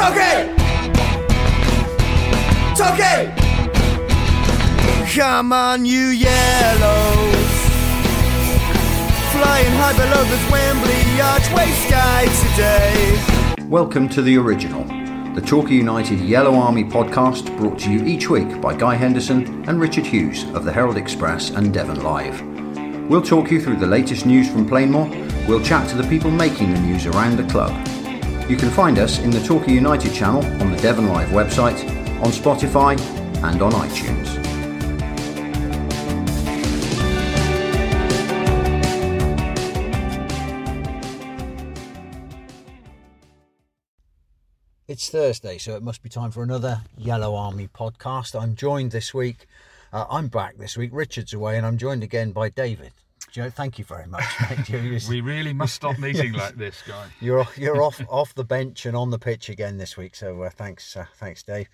Toki! Toki! Come on, you yellows. Flying high below the Wembley archway sky today. Welcome to The Original, the Torquay United Yellow Army podcast brought to you each week by Guy Henderson and Richard Hughes of the Herald Express and Devon Live. We'll talk you through the latest news from Plainmoor, we'll chat to the people making the news around the club. You can find us in the Torquay United channel on the Devon Live website, on Spotify, and on iTunes. It's Thursday, so it must be time for another Yellow Army podcast. I'm joined this week, uh, I'm back this week, Richard's away, and I'm joined again by David. Joe, thank you very much, mate. We really must stop meeting like this, guy. You're you're off off the bench and on the pitch again this week, so uh, thanks uh, thanks Dave.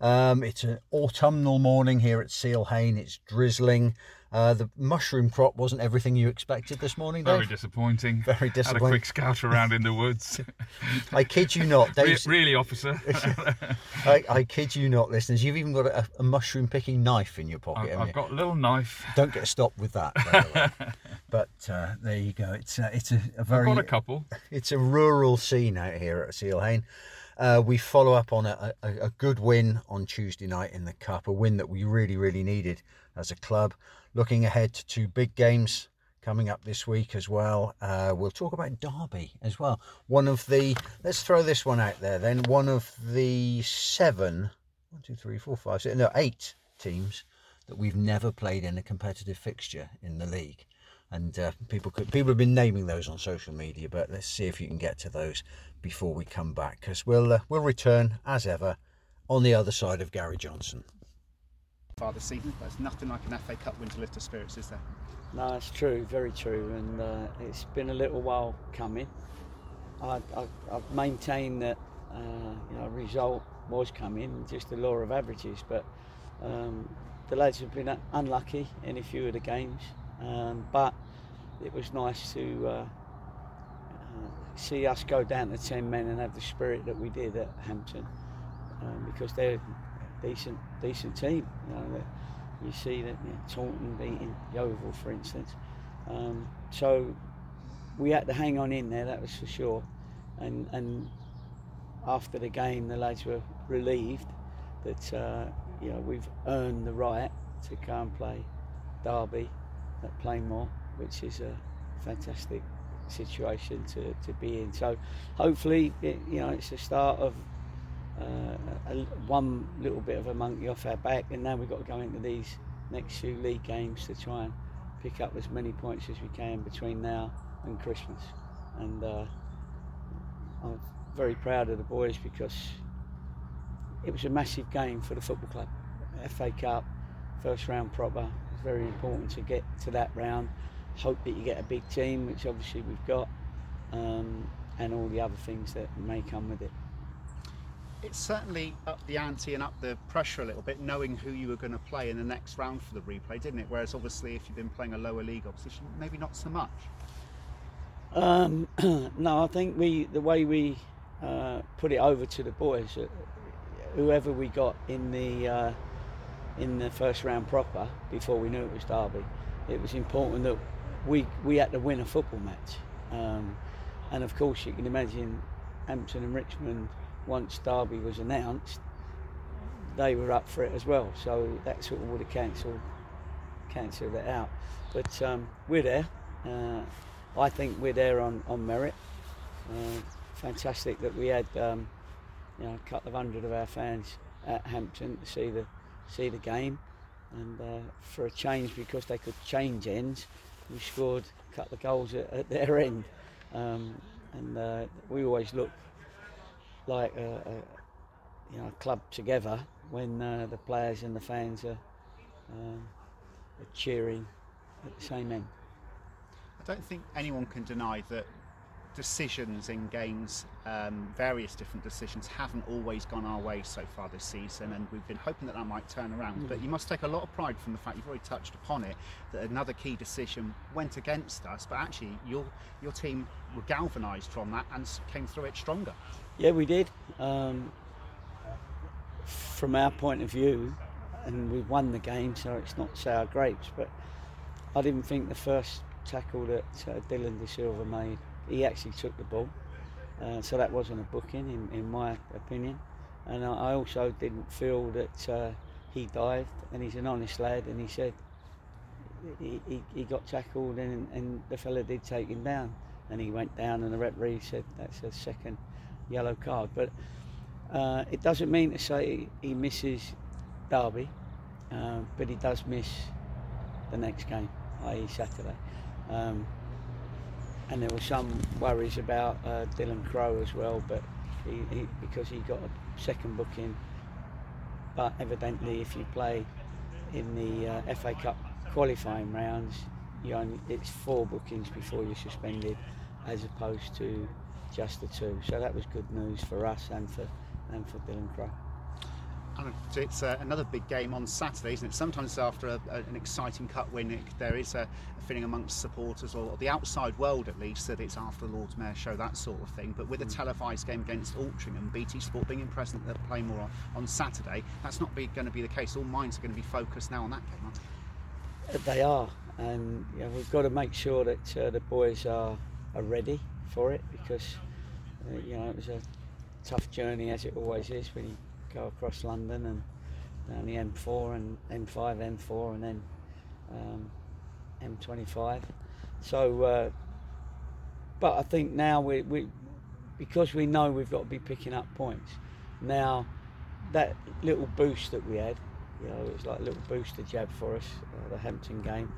Um, it's an autumnal morning here at Seale-Hayne. It's drizzling. Uh, the mushroom crop wasn't everything you expected this morning, Dave. Very disappointing. Very disappointing. Had a quick scout around in the woods. I kid you not, Re- Dave. really, officer. I, I kid you not, listeners. You've even got a, a mushroom picking knife in your pocket. I've, I've got a little knife. Don't get stopped with that. The but uh, there you go. It's uh, it's a, a I've very got a couple. it's a rural scene out here at Seale-Hayne. Uh, we follow up on a, a, a good win on Tuesday night in the Cup, a win that we really, really needed as a club. Looking ahead to two big games coming up this week as well. Uh, we'll talk about Derby as well. One of the, let's throw this one out there then, one of the seven, one, two, three, four, five, six, no, eight teams that we've never played in a competitive fixture in the league and uh, people could people have been naming those on social media but let's see if you can get to those before we come back because we'll uh, we'll return as ever on the other side of Gary Johnson Father this season. There's nothing like an FA Cup win to lift the spirits, is there? No, it's true, very true, and uh, it's been a little while coming. I, I, I've maintained that uh, you know, result was coming, just the law of averages, but um, the lads have been unlucky in a few of the games, um, but it was nice to uh, uh, see us go down to 10 men and have the spirit that we did at Hampton, um, because they're a decent, decent team. You know, you see that you know, Taunton beating Yeovil, for instance. Um, so we had to hang on in there, that was for sure. And, and after the game, the lads were relieved that uh, you know we've earned the right to go and play Derby at Plainmoor, which is a fantastic situation to, to be in. So hopefully, it, you know, it's the start of uh, a, one little bit of a monkey off our back, and now we've got to go into these next few league games to try and pick up as many points as we can between now and Christmas. And uh, I'm very proud of the boys because it was a massive game for the football club. FA Cup, first round proper. Very important to get to that round. Hope that you get a big team, which obviously we've got, um, and all the other things that may come with it. It certainly up the ante and up the pressure a little bit, knowing who you were going to play in the next round for the replay, didn't it? Whereas obviously, if you've been playing a lower league opposition, maybe not so much. Um, no, I think we the way we uh, put it over to the boys, uh, whoever we got in the uh, in the first round proper before we knew it was Derby, it was important that we we had to win a football match. Um, and of course, you can imagine Hampton and Richmond once Derby was announced, they were up for it as well. So that sort of would have cancelled cancelled it out. But um, we're there. Uh, I think we're there on, on merit. Uh, fantastic that we had um, you know, a couple of hundred of our fans at Hampton to see the see the game, and uh, for a change because they could change ends, we scored a couple of goals at, at their end, um, and uh, we always look like a, a you know a club together when uh, the players and the fans are, um, are cheering at the same end. I don't think anyone can deny that decisions in games, um, various different decisions, haven't always gone our way so far this season, and we've been hoping that that might turn around. But you must take a lot of pride from the fact you've already touched upon it that another key decision went against us, but actually your your team were galvanised from that and came through it stronger. Yeah, we did. Um, from our point of view, and we've won the game, so it's not sour grapes. But I didn't think the first tackle that uh, Dillon De Silva made, he actually took the ball. Uh, so that wasn't a booking, in, in my opinion. And I, I also didn't feel that uh, he dived, and he's an honest lad, and he said he, he, he got tackled, and, and the fella did take him down. And he went down, and the referee said that's a second yellow card. But uh, it doesn't mean to say he misses Derby, uh, but he does miss the next game, i.e. Saturday. Um, and there were some worries about uh, Dylan Crow as well, but he, he, because he got a second booking. But evidently, if you play in the uh, FA Cup qualifying rounds, only, it's four bookings before you're suspended, as opposed to just the two. So that was good news for us and for and for Dylan Crow. And it's uh, another big game on Saturday, isn't it? Sometimes after a, a, an exciting cup win, it, there is a, a feeling amongst supporters or the outside world at least that it's after the Lord's Mayor show, that sort of thing. But with a televised game against Altrincham, BT Sport being in present that Plainmoor on, on Saturday, that's not going to be the case. All minds are going to be focused now on that game, aren't they? They are, and you know, we've got to make sure that uh, the boys are, are ready for it because uh, you know it was a tough journey as it always is when you go across London and down the M4 and M5, M4, and then um, M25. So, uh, but I think now we, we because we know we've got to be picking up points. Now that little boost that we had, you know, it was like a little booster jab for us, uh, the Hampton game.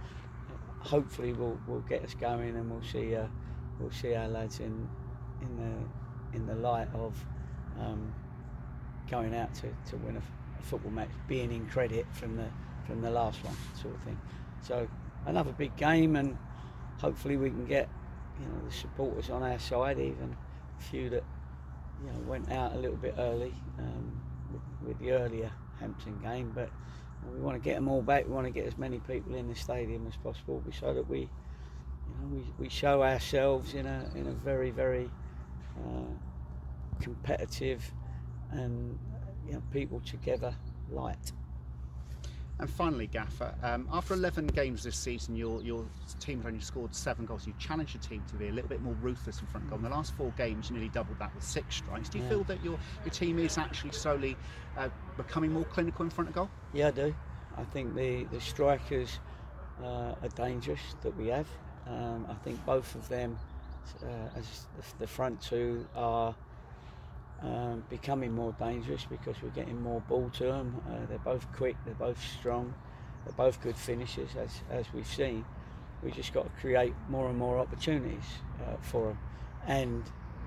Hopefully, will will get us going, and we'll see uh, we'll see our lads in in the in the light of um, going out to, to win a football match, being in credit from the from the last one, sort of thing. So another big game, and hopefully we can get you know the supporters on our side, even a few that you know went out a little bit early um, with, with the earlier Hampton game, but we want to get them all back. We want to get as many people in the stadium as possible, so that we, you know, we, we show ourselves in a in a very very uh, competitive and you know, people together light. And finally, Gaffer, um, after 11 games this season, your, your team had only scored seven goals. You challenged your team to be a little bit more ruthless in front of goal. In the last four games, you nearly doubled that with six strikes. Do you Yeah. feel that your, your team is actually slowly uh, becoming more clinical in front of goal? Yeah, I do. I think the, the strikers uh, are dangerous that we have. Um, I think both of them, uh, as the front two, are um, becoming more dangerous because we're getting more ball to them. Uh, they're both quick, they're both strong, they're both good finishers, as, as we've seen. We just got to create more and more opportunities uh, for them. And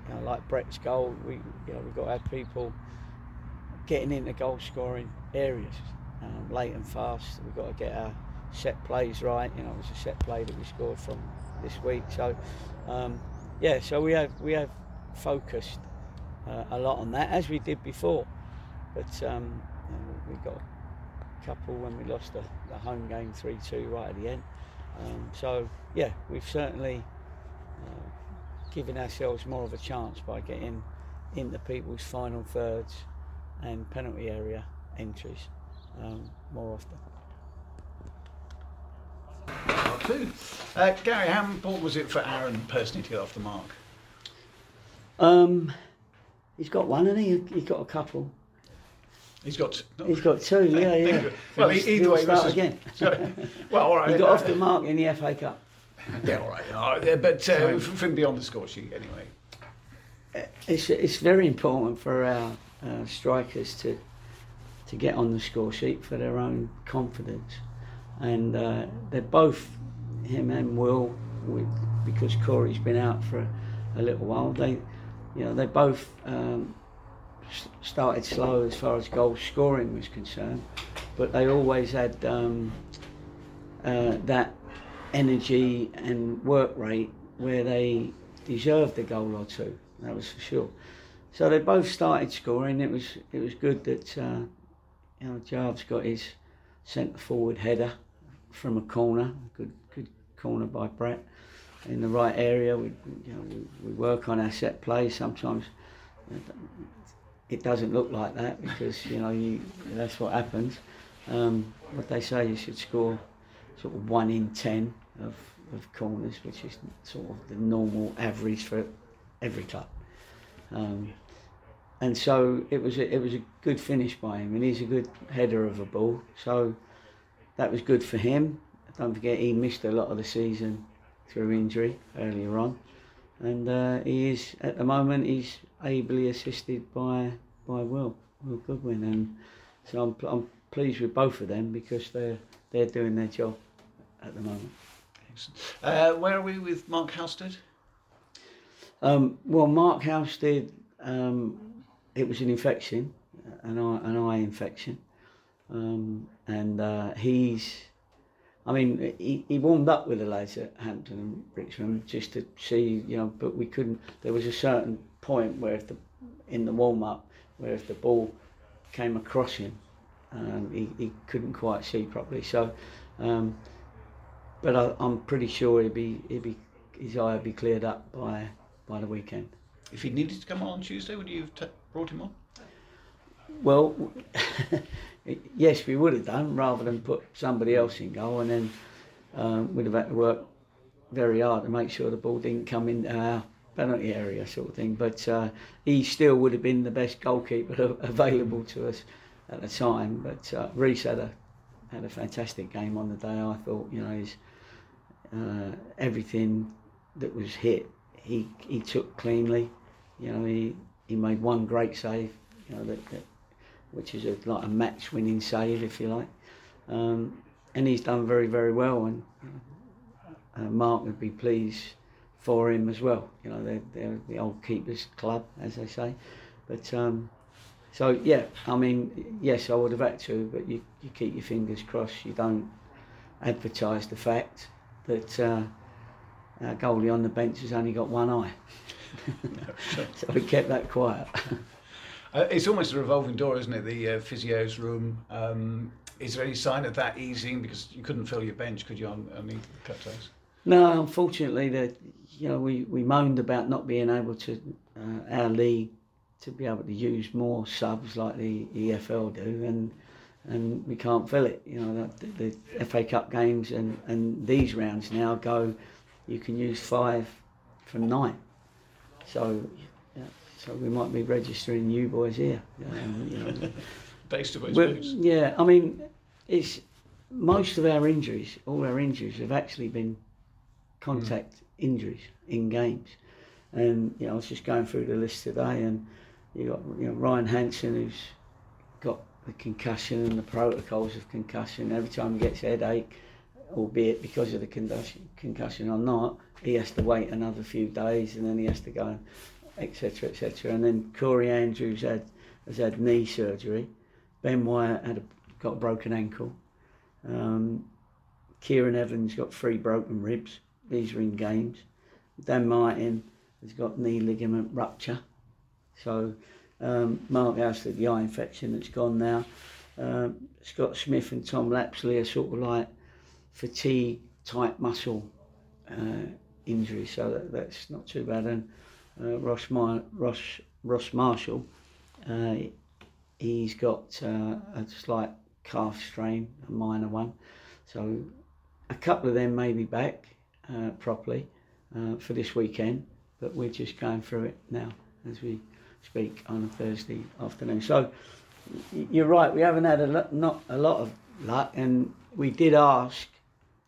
you know, like Brett's goal, we you know, we've got to have people getting into goal scoring areas um, late and fast. We've got to get our set plays right. You know, it was a set play that we scored from this week. So, um, yeah, so we have we have focused uh, a lot on that as we did before. But um, we got a couple when we lost the, the home game three two right at the end. Um, so yeah, we've certainly uh, given ourselves more of a chance by getting into people's final thirds and penalty area entries um, more often. Uh, Gary, how important was it for Aaron personally to get off the mark? Um, he's got one, and he he's got a couple. He's got. He's got two. Yeah, yeah. Well, He'll- either way, start again. So, well, all right. he got uh, off the mark in the FA Cup. Yeah, all right. All right. But uh, from beyond the score sheet, anyway. It's it's very important for our uh, strikers to to get on the score sheet for their own confidence, and uh, they're both him and Will, with, because Corey's been out for a, a little while. They, you know, they both um, started slow as far as goal scoring was concerned, but they always had um, uh, that energy and work rate where they deserved a goal or two. That was for sure. So they both started scoring. It was it was good that uh, you know Jarve's got his centre forward header from a corner, good good corner by Brett in the right area. We you know we, we work on our set play. Sometimes it doesn't look like that because you know you, that's what happens. Um, what they say you should score sort of one in ten of, of corners, which is sort of the normal average for every club. Um, and so it was a, it was a good finish by him, and he's a good header of a ball. So that was good for him. Don't forget he missed a lot of the season through injury earlier on, and uh, he is at the moment he's ably assisted by by Will Will Goodwin, and so I'm I'm pleased with both of them because they're they're doing their job at the moment. Uh, where are we with Mark Halstead? Um, well, Mark Halstead, um, it was an infection, an eye, an eye infection, um, and uh, he's. I mean, he, he warmed up with the lads at Hampton and Richmond just to see, you know, but we couldn't. There was a certain point where if the in the warm up where if the ball came across him, um, he, he couldn't quite see properly. So, um, but I, I'm pretty sure he'd be he'd be his eye would be cleared up by by the weekend. If he needed to come on Tuesday, would you have t- brought him on? Well, yes, we would have done rather than put somebody else in goal, and then um, we'd have had to work very hard to make sure the ball didn't come into our penalty area, sort of thing. But uh, he still would have been the best goalkeeper available to us at the time. But uh, Reese had a had a fantastic game on the day. I thought, you know, his uh, everything that was hit, he he took cleanly. You know, he he made one great save. You know that, that which is a, like a match-winning save, if you like. Um, and he's done very, very well. And uh, Mark would be pleased for him as well. You know, they're, they're the old keepers club, as they say. But um, so yeah, I mean, yes, I would have had to, but you, you keep your fingers crossed. You don't advertise the fact that uh, our goalie on the bench has only got one eye. so we kept that quiet. Uh, it's almost a revolving door, isn't it? The uh, physio's room. Um, is there any sign of that easing? Because you couldn't fill your bench, could you, on, on the cut? No, unfortunately, that you know we, we moaned about not being able to uh, our league to be able to use more subs like the EFL do, and and we can't fill it. You know the, the FA Cup games and, and these rounds now go. You can use five from nine, so so we might be registering you boys here. Um, you know, Based on boots. yeah, I mean, it's most of our injuries, all our injuries have actually been contact injuries in games. And you know, I was just going through the list today, and you got you know Ryan Hansen who's got the concussion and the protocols of concussion. Every time he gets a headache, albeit because of the concussion, concussion or not, he has to wait another few days, and then he has to go and etc. etc. And then Corey Andrews had has had knee surgery. Ben Wyatt had a, got a broken ankle. Um, Kieran Evans got three broken ribs. These are in games. Dan Martin has got knee ligament rupture. So um, Mark Halstead, the eye infection that's gone now. Um, Scott Smith and Tom Lapslie are sort of like fatigue type muscle uh, injuries, so that, that's not too bad. And uh, Ross, Mar- Ross, Ross Marshall, uh, he's got uh, a slight calf strain, a minor one. So a couple of them may be back uh, properly uh, for this weekend, but we're just going through it now as we speak on a Thursday afternoon. So you're right, we haven't had a not a lot of luck, and we did ask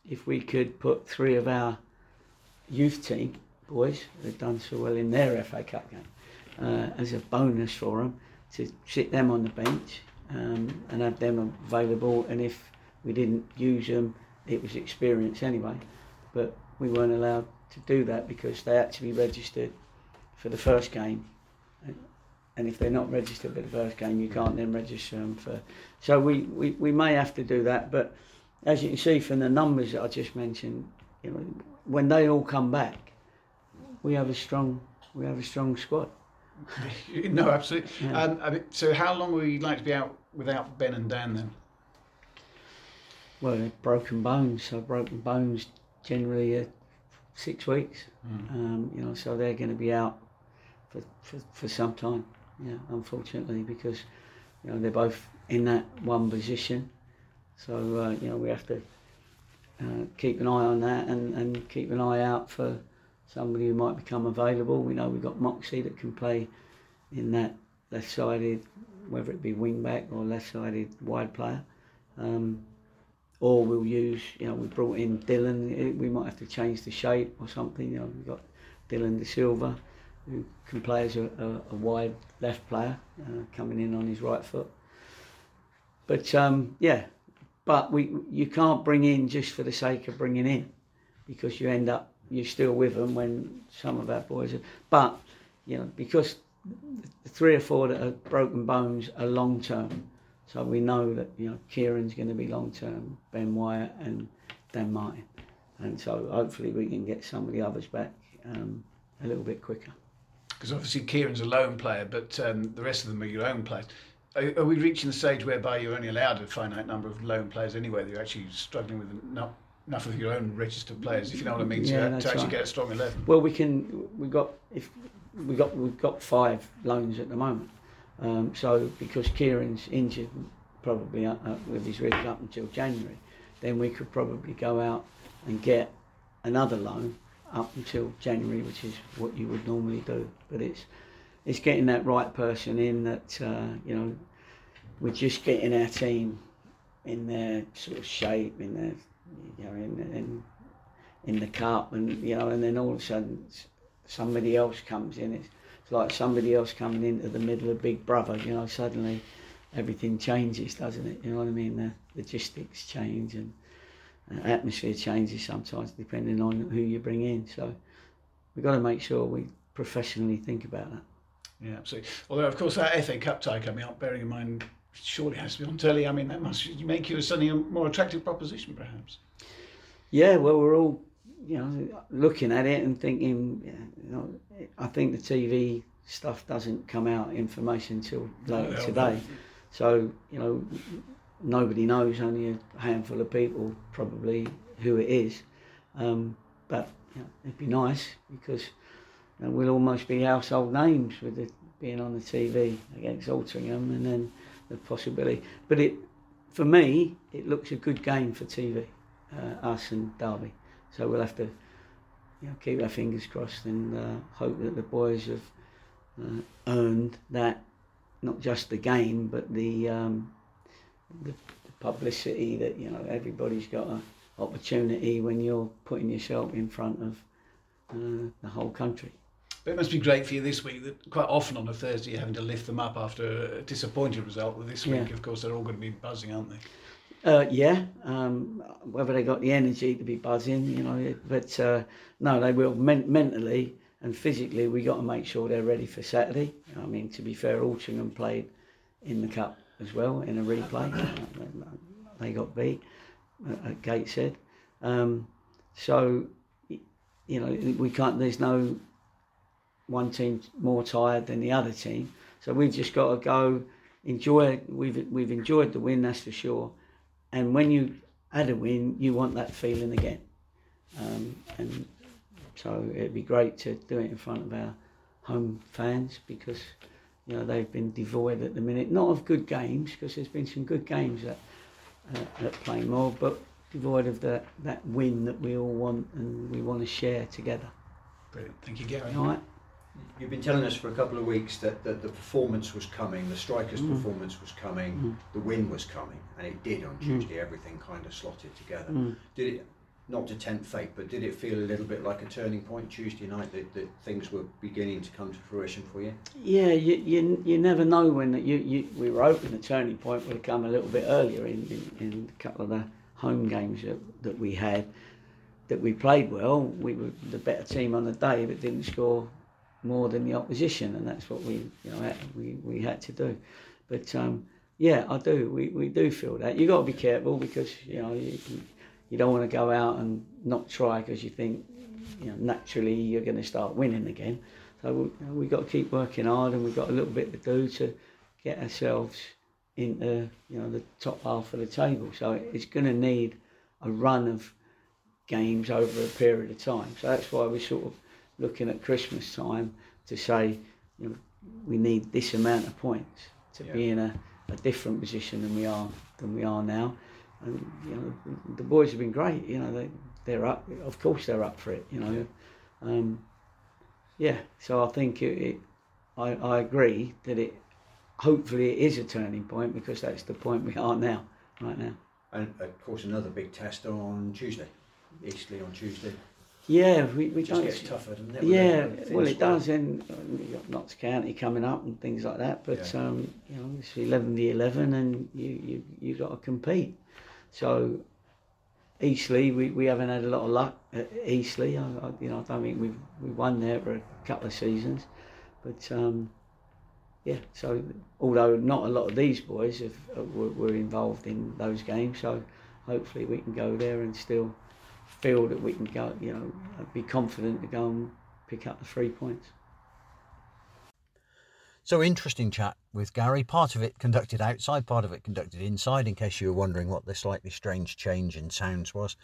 if we could put three of our youth team boys who've done so well in their FA Cup game uh, as a bonus for them to sit them on the bench um, and have them available. And if we didn't use them, it was experience anyway. But we weren't allowed to do that because they had to be registered for the first game. And if they're not registered for the first game, you can't then register them for. So we, we, we may have to do that. But as you can see from the numbers that I just mentioned, you know, when they all come back, we have a strong we have a strong squad. no, absolutely. Yeah. Um, I mean, so how long would you like to be out without Ben and Dan then? Well, broken bones. So broken bones generally are six weeks. Mm. Um, you know, so they're going to be out for, for, for some time. Yeah, unfortunately, because you know they're both in that one position. So uh, you know we have to uh, keep an eye on that and, and keep an eye out for somebody who might become available. We know we've got Moxie that can play in that left-sided, whether it be wing back or left-sided wide player. Um, or we'll use, you know, we brought in Dylan. We might have to change the shape or something. You know, we've got Dillon De Silva, who can play as a, a, a wide left player, uh, coming in on his right foot. But um, yeah, but we you can't bring in just for the sake of bringing in, because you end up you're still with them when some of our boys are. But you know, because three or four that are broken bones are long term. So we know that you know Kieran's going to be long term, Ben Wyatt and Dan Martin, and so hopefully we can get some of the others back um, a little bit quicker. Because obviously Kieran's a lone player, but um, the rest of them are your own players. Are, are we reaching the stage whereby you're only allowed a finite number of lone players anyway? That you're actually struggling with enough, enough of your own registered players, if you know what I mean, to, Yeah, to actually right. get a strong eleven. Well, we can. We got if we got we've got five loans at the moment. Um, so because Kieran's injured, probably uh, uh, with his ribs up until January, then we could probably go out and get another loan up until January, which is what you would normally do. But it's it's getting that right person in that uh, you know we're just getting our team in their sort of shape, in their you know in in in the cup, and you know, and then all of a sudden somebody else comes in. It's, it's like somebody else coming into the middle of Big Brother. You know, suddenly everything changes, doesn't it? You know what I mean? The logistics change and uh, atmosphere changes sometimes depending on who you bring in. So we've got to make sure we professionally think about that. Yeah, absolutely. Although, of course, that FA Cup tie coming up, bearing in mind, surely has to be on telly. I mean, that must make you a suddenly a more attractive proposition, perhaps. Yeah, well, we're all, you know, looking at it and thinking, you know, I think the TV stuff doesn't come out information until later No, today. So, you know, nobody knows, only a handful of people probably who it is. Um, but you know, it'd be nice because you know, we'll almost be household names with it being on the TV against Altrincham and then the possibility. But it, for me, it looks a good game for TV, uh, us and Derby. So we'll have to you know, keep our fingers crossed and uh, hope that the boys have uh, earned that, not just the game, but the, um, the, the publicity that, you know, everybody's got an opportunity when you're putting yourself in front of uh, the whole country. But it must be great for you this week that quite often on a Thursday you're having to lift them up after a disappointing result. With this week, Yeah. of course, they're all going to be buzzing, aren't they? Uh, yeah, um, whether they got the energy to be buzzing, you know, but uh, no, they will men- mentally and physically. We got to make sure they're ready for Saturday. I mean, to be fair, Altrincham played in the cup as well in a replay. They got beat uh, at Gateshead, um, so you know we can't. There's no one team more tired than the other team, so we've just got to go enjoy. We've we've enjoyed the win, that's for sure and when you had a win, you want that feeling again. Um, and so it'd be great to do it in front of our home fans because you know they've been devoid at the minute, not of good games because there's been some good games at uh, at Plainmoor, but devoid of that that win that we all want and we want to share together. Brilliant. Thank you, Gary. All right. You've been telling us for a couple of weeks that, that the performance was coming, the strikers' Mm. performance was coming, Mm. the win was coming, and it did on Mm. Tuesday. Everything kind of slotted together. Mm. Did it, not to tempt fate, but did it feel a little bit like a turning point Tuesday night that, that things were beginning to come to fruition for you? Yeah, you, you, you never know when that you, you we were hoping the turning point would come a little bit earlier in, in, in a couple of the home games that, that we had that we played well. We were the better team on the day, but didn't score more than the opposition, and that's what we you know we, we had to do. But um, yeah, I do. We, we do feel that you got to be careful because you know you, you don't want to go out and not try because you think you know, naturally you're going to start winning again. So we, you know, we've got to keep working hard, and we've got a little bit to do to get ourselves into you know the top half of the table. So it's going to need a run of games over a period of time. So that's why we're sort of looking at Christmas time to say, you know, we need this amount of points to be in a, a different position than we are than we are now. And you know, the boys have been great. You know, they they're up. Of course, they're up for it. You know, um, yeah. So I think it, it I, I agree that it hopefully it is a turning point because that's the point we are now, right now. And of course, another big test on Tuesday. Eastleigh on Tuesday. Yeah, we, we Just gets tougher, doesn't it? Yeah, well, it does, and you've got Notts County coming up and things like that. But Yeah. um, you know, it's eleven v eleven, and you you you got to compete. So Eastleigh, we, we haven't had a lot of luck at Eastleigh. I, I, you know, I don't think we've we won there for a couple of seasons, but um, yeah. So although not a lot of these boys have, uh, were, were involved in those games, so hopefully we can go there and still feel that we can go. You know, be confident to go and pick up the three points. So interesting chat with Gary. Part of it conducted outside, part of it conducted inside. In case you were wondering what the slightly strange change in sounds was.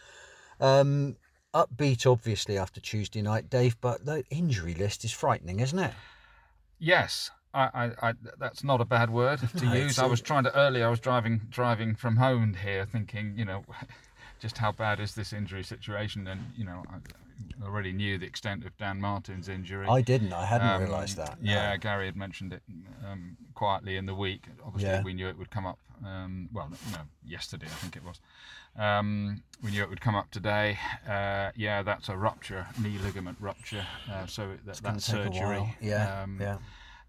Um, upbeat, obviously, after Tuesday night, Dave. But the injury list is frightening, isn't it? Yes, I, I, I, that's not a bad word to No, use. I was trying to earlier. I was driving driving from home here, thinking, you know, just how bad is this injury situation? And you know, I already knew the extent of Dan Martin's injury. I didn't. I hadn't Um, realised that. no. Yeah, Gary had mentioned it um, quietly in the week. Obviously, Yeah. we knew it would come up. Um, well, no, yesterday I think it was. Um, we knew it would come up today. Uh, yeah, that's a rupture, knee ligament rupture. Uh, so that, that's surgery. Yeah, Um, yeah.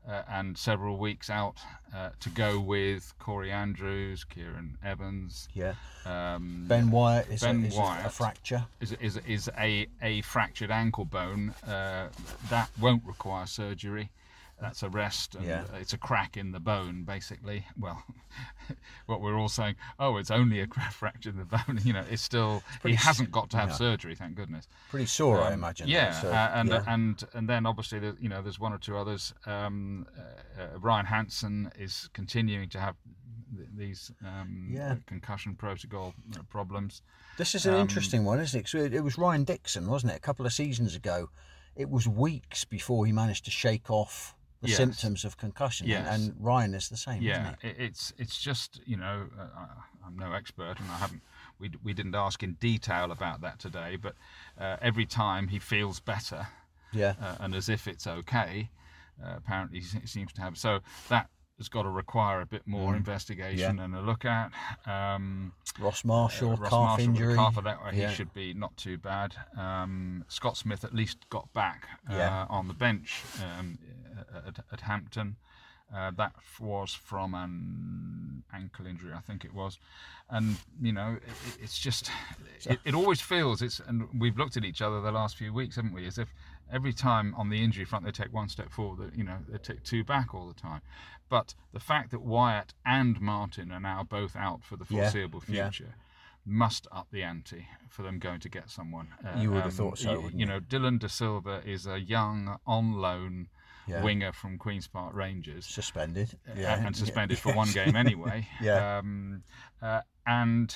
Uh, and several weeks out uh, to go with Corey Andrews, Kieran Evans. Yeah. Um, Ben Wyatt is, Ben a, is a- a, fracture. is, is, is a, a fractured ankle bone. Uh, that won't require surgery. That's a rest, and Yeah. it's a crack in the bone, basically. Well, what we're all saying, oh, it's only a fracture in the bone. You know, it's still he hasn't got to have yeah. surgery, thank goodness. Pretty sore, I Um, imagine. Yeah, so, uh, and yeah. and and then obviously there, you know there's one or two others. Um, uh, uh, Ryan Hansen is continuing to have th- these um, Yeah. concussion protocol uh, problems. This is an Um, interesting one, isn't it? 'Cause it? It was Ryan Dixon, wasn't it? A couple of seasons ago. It was weeks before he managed to shake off the Yes. symptoms of concussion. and- Yes. And, Ryan is the same, yeah, isn't it, it's it's just you know uh, I- I'm no expert and I haven't we we didn't ask in detail about that today, but uh, every time he feels better? Yeah. uh, and as if it's okay, uh, apparently he seems to have so that. Has got to require a bit more Mm. investigation and a look at. Um, Ross Marshall, Uh, Ross calf Marshall injury. calf of that, he Yeah. should be not too bad. Um, Scott Smith at least got back uh, Yeah. on the bench um, at, at Hampton. Uh, that was from an ankle injury, I think it was, and you know it- it's just it, it always feels it's and we've looked at each other the last few weeks, haven't we? As if every time on the injury front they take one step forward, you know they take two back all the time. But the fact that Wyatt and Martin are now both out for the foreseeable yeah. future must up the ante for them going to get someone. Uh, You would have thought so, you you? know, Dillon De Silva is a young on loan Yeah. winger from Queens Park Rangers. Suspended. uh, Yeah. and suspended for one game anyway. Yeah. Um, uh, and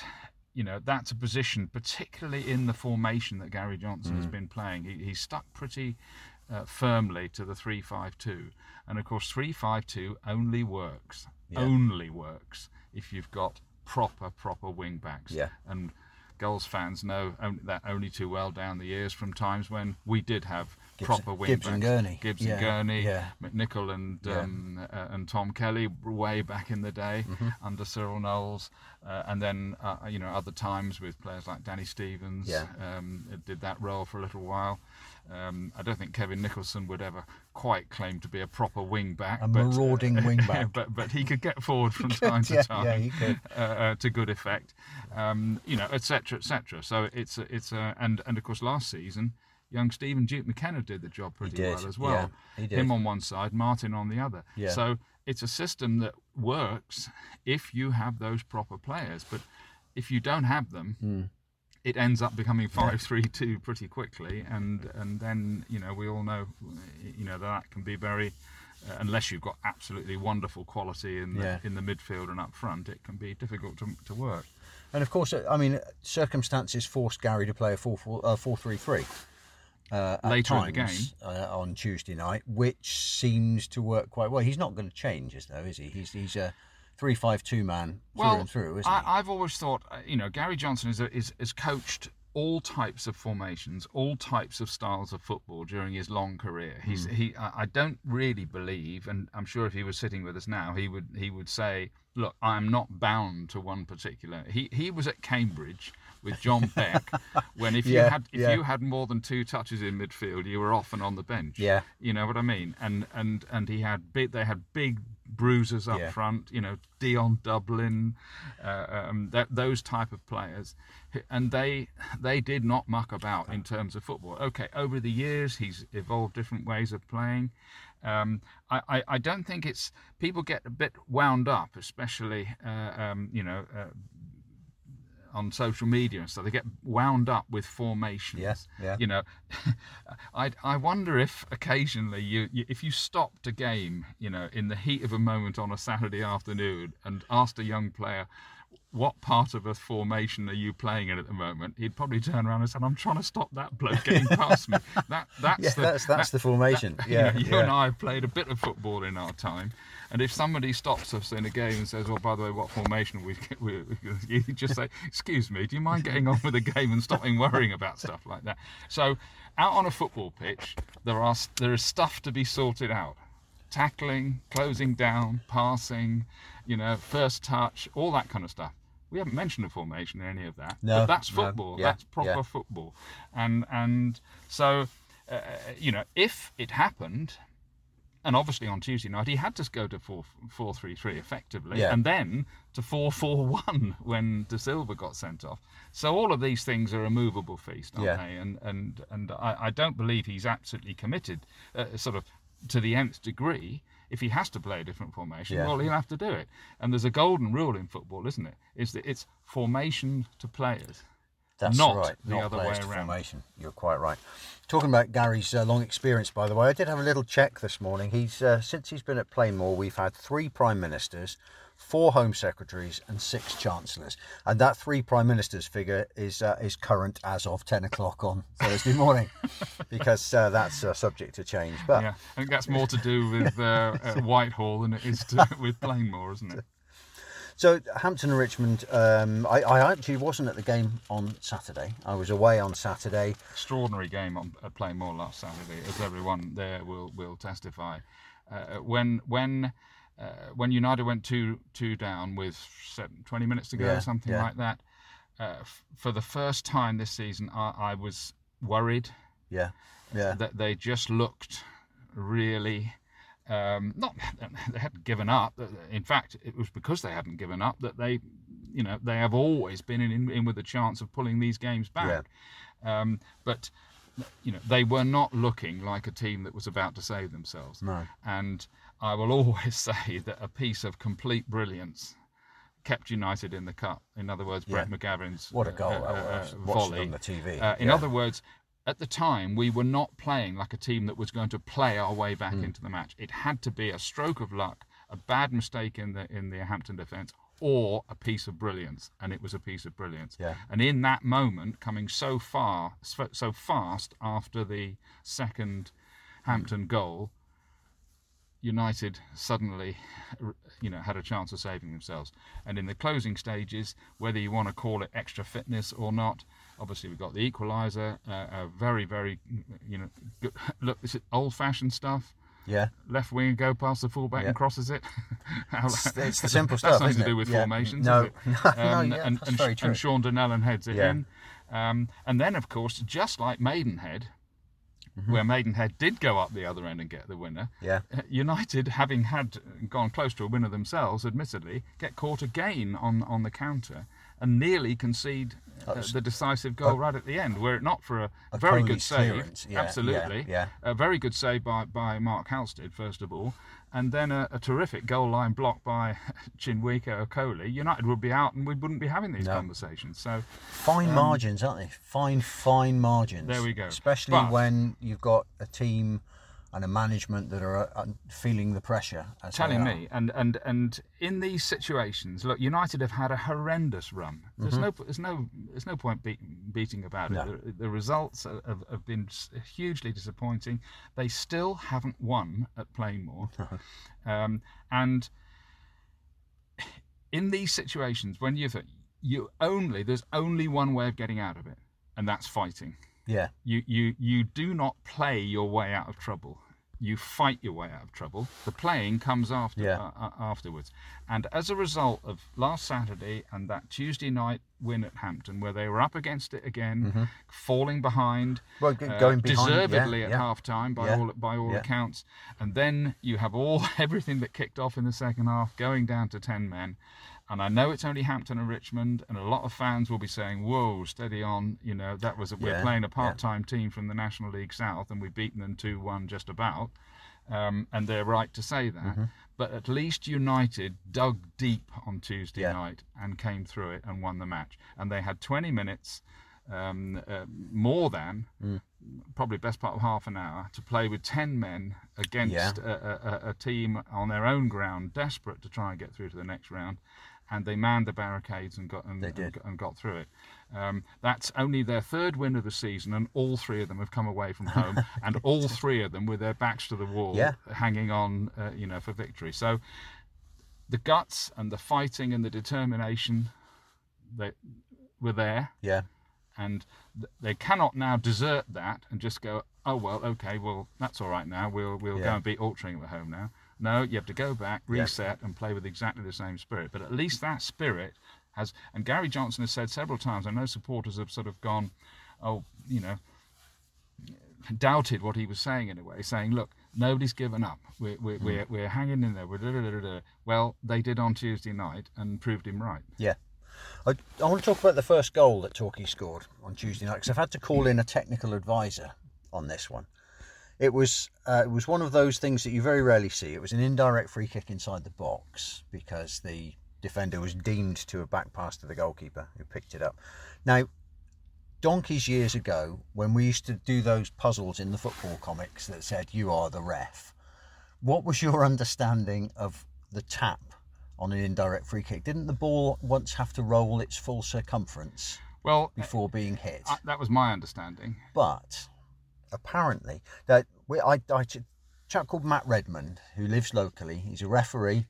you know that's a position, particularly in the formation that Gary Johnson Mm. has been playing. He, he's stuck pretty uh, firmly to the three-five-two, and of course three-five-two only works, Yeah. only works if you've got proper proper wing backs. Yeah. And Gulls fans know that only too well down the years from times when we did have Gibson- proper wing Gibbs and. Gurney. Gibbs Yeah, and Gurney, yeah. McNichol and Yeah. um, uh, and Tom Kelly way back in the day Mm-hmm. under Cyril Knowles, uh, and then uh, you know other times with players like Danny Stevens. Yeah. Um, did that role for a little while. Um, I don't think Kevin Nicholson would ever quite claim to be a proper wing back. A but, marauding wing back. but but he could get forward from could, time to yeah, time yeah, he could. uh, uh, to good effect, um, you know, etc. etc. So it's a, it's a, and and of course last season, young Stephen Duke McKenna did the job pretty well as well. yeah, he did. Him on one side, Martin on the other. Yeah. So it's a system that works if you have those proper players, but if you don't have them. Hmm. It ends up becoming five three two pretty quickly, and and then you know we all know you know that can be very. Uh, unless you've got absolutely wonderful quality in the, Yeah. in the midfield and up front, it can be difficult to, to work. And of course, uh, I mean, circumstances forced Gary to play a 4 4 uh, 4 3 3. Uh, at Later in the times, uh, on Tuesday night, which seems to work quite well. He's not going to change, is though, is he? He's he's a three-five-two man through well, and through, isn't I, he? I've always thought, uh, you know, Gary Johnson is, a, is is coached all types of formations, all types of styles of football during his long career. He's Hmm. he. I don't really believe, and I'm sure if he was sitting with us now, he would he would say, look, I'm not bound to one particular. He he was at Cambridge with John Beck when if you had if yeah. you had more than two touches in midfield, you were often on the bench. Yeah. You know what I mean? And and and he had big. They had big bruisers up Yeah. front. You know, Dion Dublin, uh, um, that, those type of players, and they they did not muck about in terms of football. Okay, over the years he's evolved different ways of playing. Um, I, I, I don't think it's people get a bit wound up, especially uh, um, you know. Uh, on social media and stuff, they get wound up with formations. Yes, yeah. You know, I I wonder if occasionally you, you if you stopped a game, you know, in the heat of a moment on a Saturday afternoon and asked a young player. What part of a formation are you playing in at the moment? He'd probably turn around and say, "I'm trying to stop that bloke getting past me." That that's Yeah, the, that's- that's that- the formation. that- Yeah, you, know, you yeah. and I have played a bit of football in our time, and if somebody stops us in a game and says, "Well, by the way, what formation we?" we you just say, "Excuse me, do you mind getting on with the game and stopping worrying about stuff like that?" So, out on a football pitch, there are there is stuff to be sorted out: tackling, closing down, passing, you know, first touch, all that kind of stuff. We haven't mentioned a formation in any of that, No, but that's no, football. yeah, that's proper yeah. football, and and so. Uh, you know, if it happened, and obviously on Tuesday night he had to go to 4 4 3 3 effectively, Yeah. and then to 4 4 1 when De Silva got sent off. So all of these things are a movable feast, aren't Yeah. they? And and and I, I don't believe he's absolutely committed, uh, sort of to the nth degree. If he has to play a different formation, Yeah. well, he'll have to do it. And there's a golden rule in football, isn't it? Is that it's formation to players. That's not right. the not other way around. Formation. You're quite right. Talking about Gary's uh, long experience, by the way, I did have a little check this morning. He's uh, since he's been at Plainmoor, we've had three prime ministers, four home secretaries, and six chancellors. And that three prime ministers figure is uh, is current as of ten o'clock on Thursday morning, because uh, that's uh, subject to change. But Yeah, I think that's more to do with uh, Whitehall than it is to, with Plainmoor, isn't it? So Hampton and Richmond, um, I, I actually wasn't at the game on Saturday. I was away on Saturday. extraordinary game on at More last Saturday, as everyone there will will testify. Uh, when when uh, when United went two two down with seven, 20 minutes to go, Yeah, something yeah. like that. Uh, f- for the first time this season, I, I was worried Yeah, yeah, that they just looked really um, not they hadn't given up. In fact, it was because they hadn't given up that they, you know, they have always been in, in with a chance of pulling these games back. Um, but you know, they were not looking like a team that was about to save themselves. No. And I will always say that a piece of complete brilliance kept United in the cup. In other words, Brett Yeah. McGavin's What a uh, goal uh, uh, it volley. on the TV. Uh, in Yeah. other words, at the time, we were not playing like a team that was going to play our way back Hmm. into the match. It had to be a stroke of luck, a bad mistake in the in the Hampton defence, or a piece of brilliance, and it was a piece of brilliance. Yeah. And in that moment, coming so far, so fast after the second Hampton goal, United suddenly, you know, had a chance of saving themselves. And in the closing stages, whether you want to call it extra fitness or not, obviously we've got the equaliser, uh, a very, very, you know, good, look, this is old-fashioned stuff. yeah. Left winger go past the fullback Yeah. and crosses it. It's, it's the simple That's stuff. nothing to do with Yeah. formations. No, no, no, Um, yeah, and, that's and, very true. and Sean Donnellan heads it Yeah. in. Um, and then, of course, just like Maidenhead, Mm-hmm. where Maidenhead did go up the other end and get the winner, Yeah. United, having had gone close to a winner themselves, admittedly, get caught again on on the counter, and nearly concede uh, the decisive goal right at the end. Were it not for a, A very good save, yeah, absolutely, yeah, a very good save by, by Mark Halstead first of all, and then a, a terrific goal line block by Chinwika Okoli. United would be out, and we wouldn't be having these No. conversations. So Fine margins, aren't they? Fine, fine margins. Um, There we go. Especially But- when you've got a team and a management that are uh, feeling the pressure. As telling me and and and in these situations look united have had a horrendous run there's no there's no there's no point beat, beating about it Mm-hmm. No. the, the results have, have- have been hugely disappointing they still haven't won at Plainmoor um, and in these situations when you've you only there's only one way of getting out of it and that's fighting Yeah, you, you, you do not play your way out of trouble. You fight your way out of trouble. The playing comes after Yeah. uh, uh, afterwards. And as a result of last Saturday and that Tuesday night win at Hampton, where they were up against it again, falling behind, Mm-hmm. Well, uh, going behind, yeah, deservedly at yeah. half time by Yeah, all by all yeah. accounts, and then you have all everything that kicked off in the second half going down to ten men. And I know it's only Hampton and Richmond, and a lot of fans will be saying, "Whoa, steady on!" You know that was a, we're Yeah, playing a part-time team from the National League South, and we've beaten them two-one just about, um, and they're right to say that. Mm-hmm. But at least United dug deep on Tuesday Yeah. night and came through it and won the match. And they had 20 minutes, um, uh, more than Mm. probably best part of half an hour, to play with 10 men against Yeah. a, a, a team on their own ground, desperate to try and get through to the next round. And they manned the barricades and got and, and and got through it. Um, that's only their third win of the season, and all three of them have come away from home, and all three of them with their backs to the wall, Yeah. hanging on, uh, you know, for victory. So the guts and the fighting and the determination, they were there, yeah, and th- they cannot now desert that and just go, oh well, okay, well that's all right now. We'll we'll go and beat Altrincham at home now. No, you have to go back, reset, and play with exactly the same spirit. But at least that spirit has. And Gary Johnson has said several times. I know supporters have sort of gone, oh, you know, doubted what he was saying in a way, saying, look, nobody's given up. We're, we're, Hmm. we're, we're hanging in there. We're da, da, da." Well, they did on Tuesday night and proved him right. yeah. I, I want to talk about the first goal that Torquay scored on Tuesday night because I've had to call in a technical advisor on this one. It was uh, it was one of those things that you very rarely see. It was an indirect free kick inside the box because the defender was deemed to have back passed to the goalkeeper who picked it up. Now, donkeys years ago, when we used to do those puzzles in the football comics that said "You are the ref," what was your understanding of the tap on an indirect free kick? Didn't the ball once have to roll its full circumference Well, before being hit? I, that was my understanding. But apparently, that we, I, I, chap called Matt Redmond, who lives locally, he's a referee,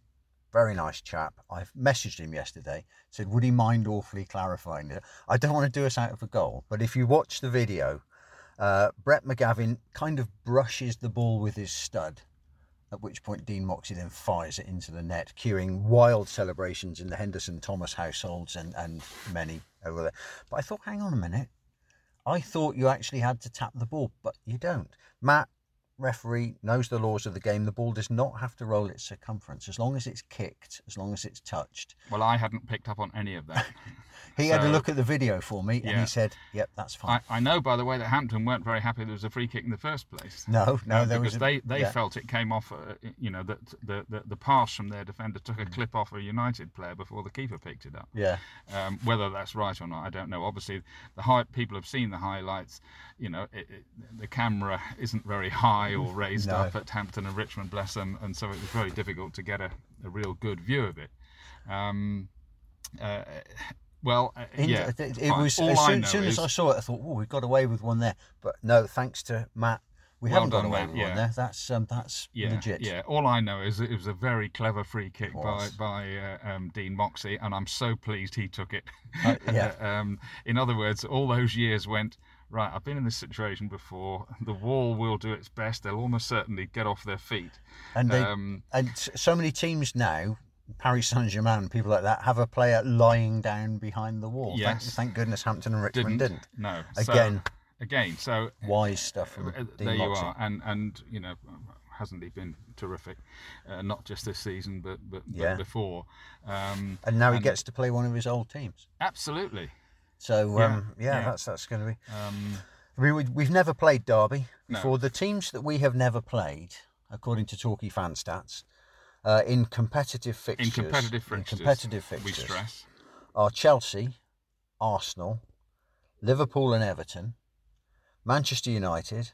very nice chap. I've messaged him yesterday, said, would he mind awfully clarifying it? I don't want to do us out of a goal, but if you watch the video, uh, Brett McGavin kind of brushes the ball with his stud. At which point, Dean Moxey then fires it into the net, cueing wild celebrations in the Henderson Thomas households and, and many over there. But I thought, hang on a minute, I thought you actually had to tap the ball, but you don't. Matt, referee, knows the laws of the game. The ball does not have to roll its circumference as long as it's kicked, as long as it's touched. Well, I hadn't picked up on any of that. He had a look at the video for me and he said, "Yep, that's fine." I, I know, by the way, that Hampton weren't very happy there was a free kick in the first place. No, no, Uh, there because was a- they they yeah. felt it came off. Uh, you know that the, the the pass from their defender took Mm. a clip off a United player before the keeper picked it up. yeah, Um, whether that's right or not, I don't know. Obviously, the high, people have seen the highlights. You know, it, it, the camera isn't very high or raised No. up at Hampton and Richmond, bless them, and so it was very difficult to get a, a real good view of it. Um, uh, well, uh, yeah, it, it was All as I soon, soon as I saw it, I thought, "Oh, we got away with one there." But no, thanks to Matt, we Well haven't got away Matt, with yeah. one there. That's um, that's yeah, legit. Yeah, all I know is it was a very clever free kick by by uh, um, Dean Moxey, and I'm so pleased he took it. Uh, yeah. um, in other words, all those years went right. I've been in this situation before. The wall will do its best. They'll almost certainly get off their feet. And they Um, and so many teams now, Paris Saint Germain, people like that, have a player lying down behind the wall. Thank, Yes. thank goodness Hampton and Richmond didn't, didn't. no So- Again. again. So Wise stuff from uh, Dean there you are, and and you know, hasn't he been terrific? Uh, not just this season, but but, Yeah. but before. Um, And now he gets to play one of his old teams. absolutely. So Yeah, um, yeah, yeah. that's that's going to be. Um, we, we've never played Derby No. before. The teams that we have never played, according to Torquay Fan Stats, uh, in competitive fixtures. in fixtures, competitive fixtures, we stress. are Chelsea, Arsenal, Liverpool and Everton, Manchester United,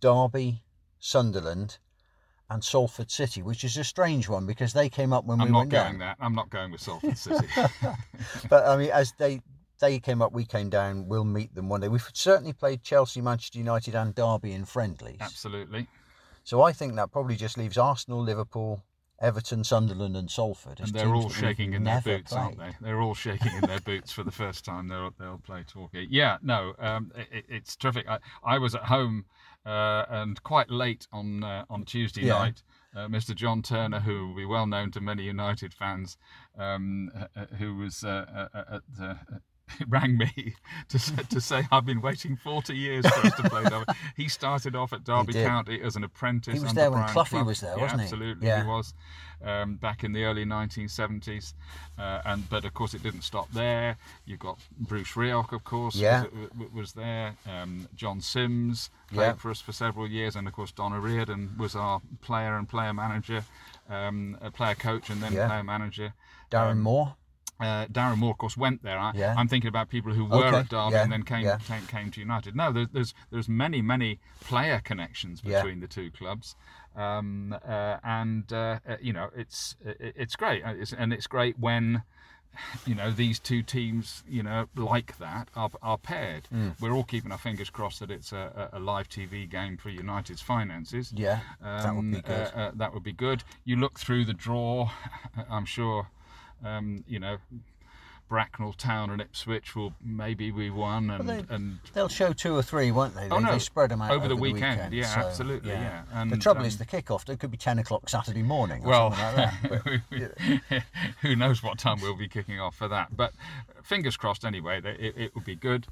Derby, Sunderland, and Salford City, which is a strange one because they came up when I'm we not going down. that. I'm not going with Salford City. But I mean, as they they came up, we came down. We'll meet them one day. We've certainly played Chelsea, Manchester United, and Derby in friendlies. absolutely. So I think that probably just leaves Arsenal, Liverpool, Everton, Sunderland, and Salford. And they're all shaking in their boots, aren't they? They're all shaking in their boots for the first time. They'll they'll play Torquay. Yeah, no, um, it, it's terrific. I, I was at home uh, and quite late on uh, on Tuesday Yeah. night. Uh, Mr. John Turner, who will be well known to many United fans, um, uh, uh, who was uh, at, uh, rang me to say, to say I've been waiting 40 years for us to play Derby. He started off at Derby. County as an apprentice. He was there when Cloughy Clough. was there, Yeah, wasn't he? Absolutely, Yeah. he was um, back in the early 1970s. Uh, and but of course it didn't stop there. You've got Bruce Rioch, of course, Yeah. was, was there. Um, John Sims played Yeah. for us for several years, and of course Don O'Riordan was our player and player manager, um, a player coach, and then player manager. Darren Um, Moore. Uh, Darren Moore, of course, went there. I, Yeah. I'm thinking about people who were Okay, at Derby yeah, and then came, yeah. came came to United. No, there, there's there's many many player connections between the two clubs, um, uh, and uh, uh, you know it's it's great, Uh, it's, and it's great when you know these two teams you know like that are, are paired. Mm. We're all keeping our fingers crossed that it's a, a live TV game for United's finances. Yeah, that would be Um, good. Uh, uh, that would be good. You look through the draw, I'm sure, um, you know, Bracknell Town and Ipswich will maybe we won, and they- and They'll show two or three, won't they? They, Oh, no. they spread them out Over the the weekend, yeah, so, absolutely, yeah. the And, trouble is um, the kickoff. It could be ten o'clock Saturday morning or well, something like that. But, who knows what time we'll be kicking off for that? But fingers crossed anyway. It, it would be good.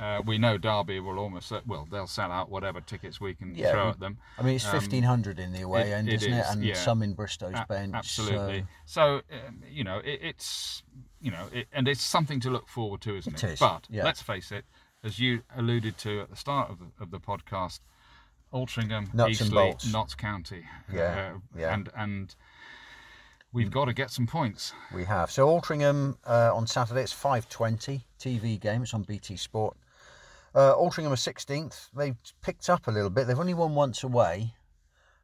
Uh, we know Derby will almost well they'll sell out whatever tickets we can Yeah, throw at them. I mean, it's Um, fifteen hundred in the away it- end, it isn't it? is, And yeah. some in Bristow's A- bench. Absolutely. So, So, um, you know, it, it's you know, it, and it's something to look forward to, isn't It it? is, But yeah. let's face it, as you alluded to at the start of the, of the podcast, Altrincham, Nuts Eastleigh. Notts County, Yeah, uh, yeah. and and we've got to get some points. we have. So Altrincham uh, on Saturday. It's five twenty TV game. It's on BT Sport. Uh, Altrincham are sixteenth. They've picked up a little bit. They've only won once away,